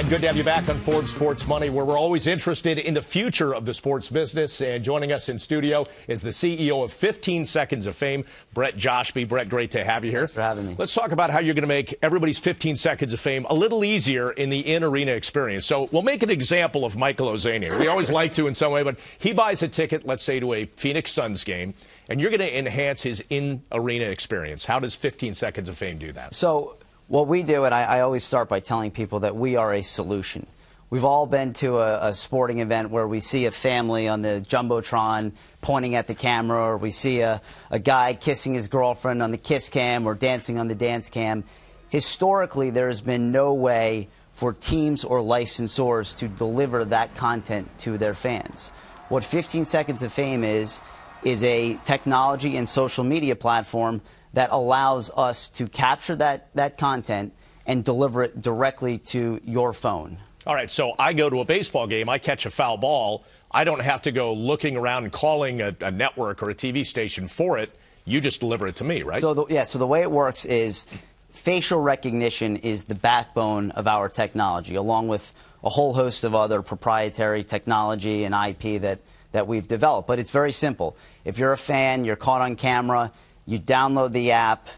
And good to have you back on Forbes Sports Money, where we're always interested in the future of the sports business. And joining us in studio is the CEO of 15 Seconds of Fame, Brett Joshpe. Brett, great to have you here. Thanks for having me. Let's talk about how you're going to make everybody's 15 Seconds of Fame a little easier in the in-arena experience. So we'll make an example of Michael Ozanian. We always like to in some way, but he buys a ticket, let's say, to a Phoenix Suns game, and you're going to enhance his in-arena experience. How does 15 Seconds of Fame do that? So what we do, and I, I, always start by telling people that we are a solution. We've all been to a, a, sporting event where we see a family on the Jumbotron pointing at the camera, or we see a, a guy kissing his girlfriend on the kiss cam or dancing on the dance cam. Historically, there has been no way for teams or licensors to deliver that content to their fans. What 15 Seconds of Fame is, is a technology and social media platform that allows us to capture that, that content and deliver it directly to your phone. All right, so I go to a baseball game, I catch a foul ball. I don't have to go looking around and calling a, a network or a TV station for it. You just deliver it to me, right? So, the, yeah, so the way it works is facial recognition is the backbone of our technology, along with a whole host of other proprietary technology and IP that, that we've developed. But it's very simple. If you're a fan, you're caught on camera, you download the app,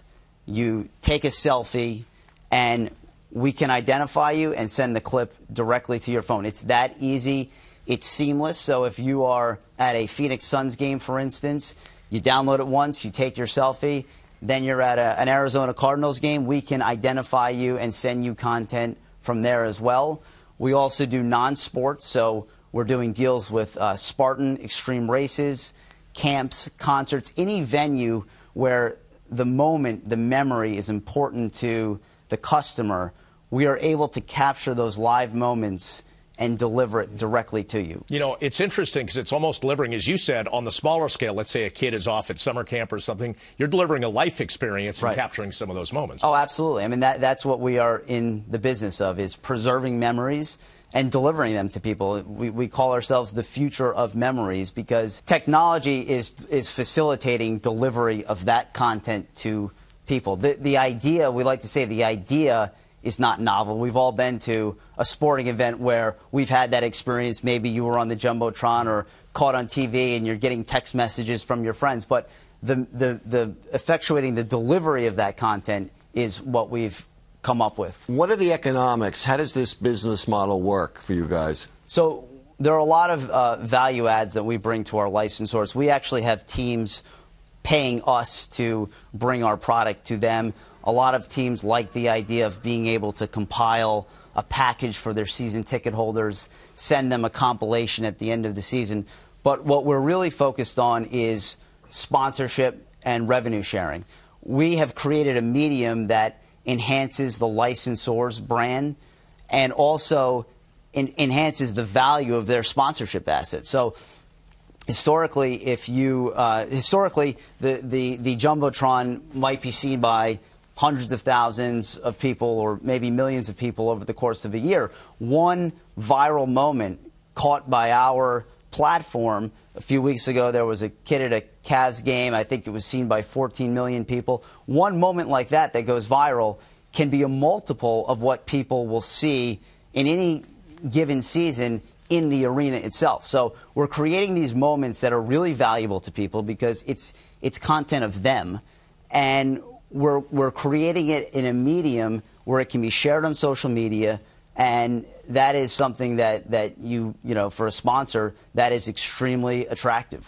you take a selfie, and we can identify you and send the clip directly to your phone. It's that easy. It's seamless. So if you are at a Phoenix Suns game, for instance, you download it once, you take your selfie, then you're at a, an Arizona Cardinals game, we can identify you and send you content from there as well. We also do non sports, so we're doing deals with uh, Spartan Extreme Races, camps, concerts, any venue where the moment, the memory is important to the customer, we are able to capture those live moments and deliver it directly to you. You know, it's interesting because it's almost delivering, as you said, on the smaller scale. Let's say a kid is off at summer camp or something. You're delivering a life experience and right. capturing some of those moments. Oh, absolutely. I mean, that, that's what we are in the business of, is preserving memories and delivering them to people. We, we call ourselves the future of memories because technology is, is facilitating delivery of that content to people. The, the idea, we like to say, the idea is not novel. We've all been to a sporting event where we've had that experience. Maybe you were on the Jumbotron or caught on TV and you're getting text messages from your friends. But the, the, the effectuating the delivery of that content is what we've come up with. What are the economics? How does this business model work for you guys? So there are a lot of uh, value adds that we bring to our licensors. We actually have teams paying us to bring our product to them. A lot of teams like the idea of being able to compile a package for their season ticket holders, send them a compilation at the end of the season. But what we're really focused on is sponsorship and revenue sharing. We have created a medium that enhances the licensor's brand and also in, enhances the value of their sponsorship assets. So historically, if you uh, historically the, the the jumbotron might be seen by hundreds of thousands of people or maybe millions of people over the course of a year. One viral moment caught by our platform. A few weeks ago, there was a kid at a Cavs game. I think it was seen by 14 million people. One moment like that that goes viral can be a multiple of what people will see in any given season in the arena itself. So we're creating these moments that are really valuable to people because it's it's content of them, and we're we're creating it in a medium where it can be shared on social media and that is something that, that you, you know, for a sponsor, that is extremely attractive.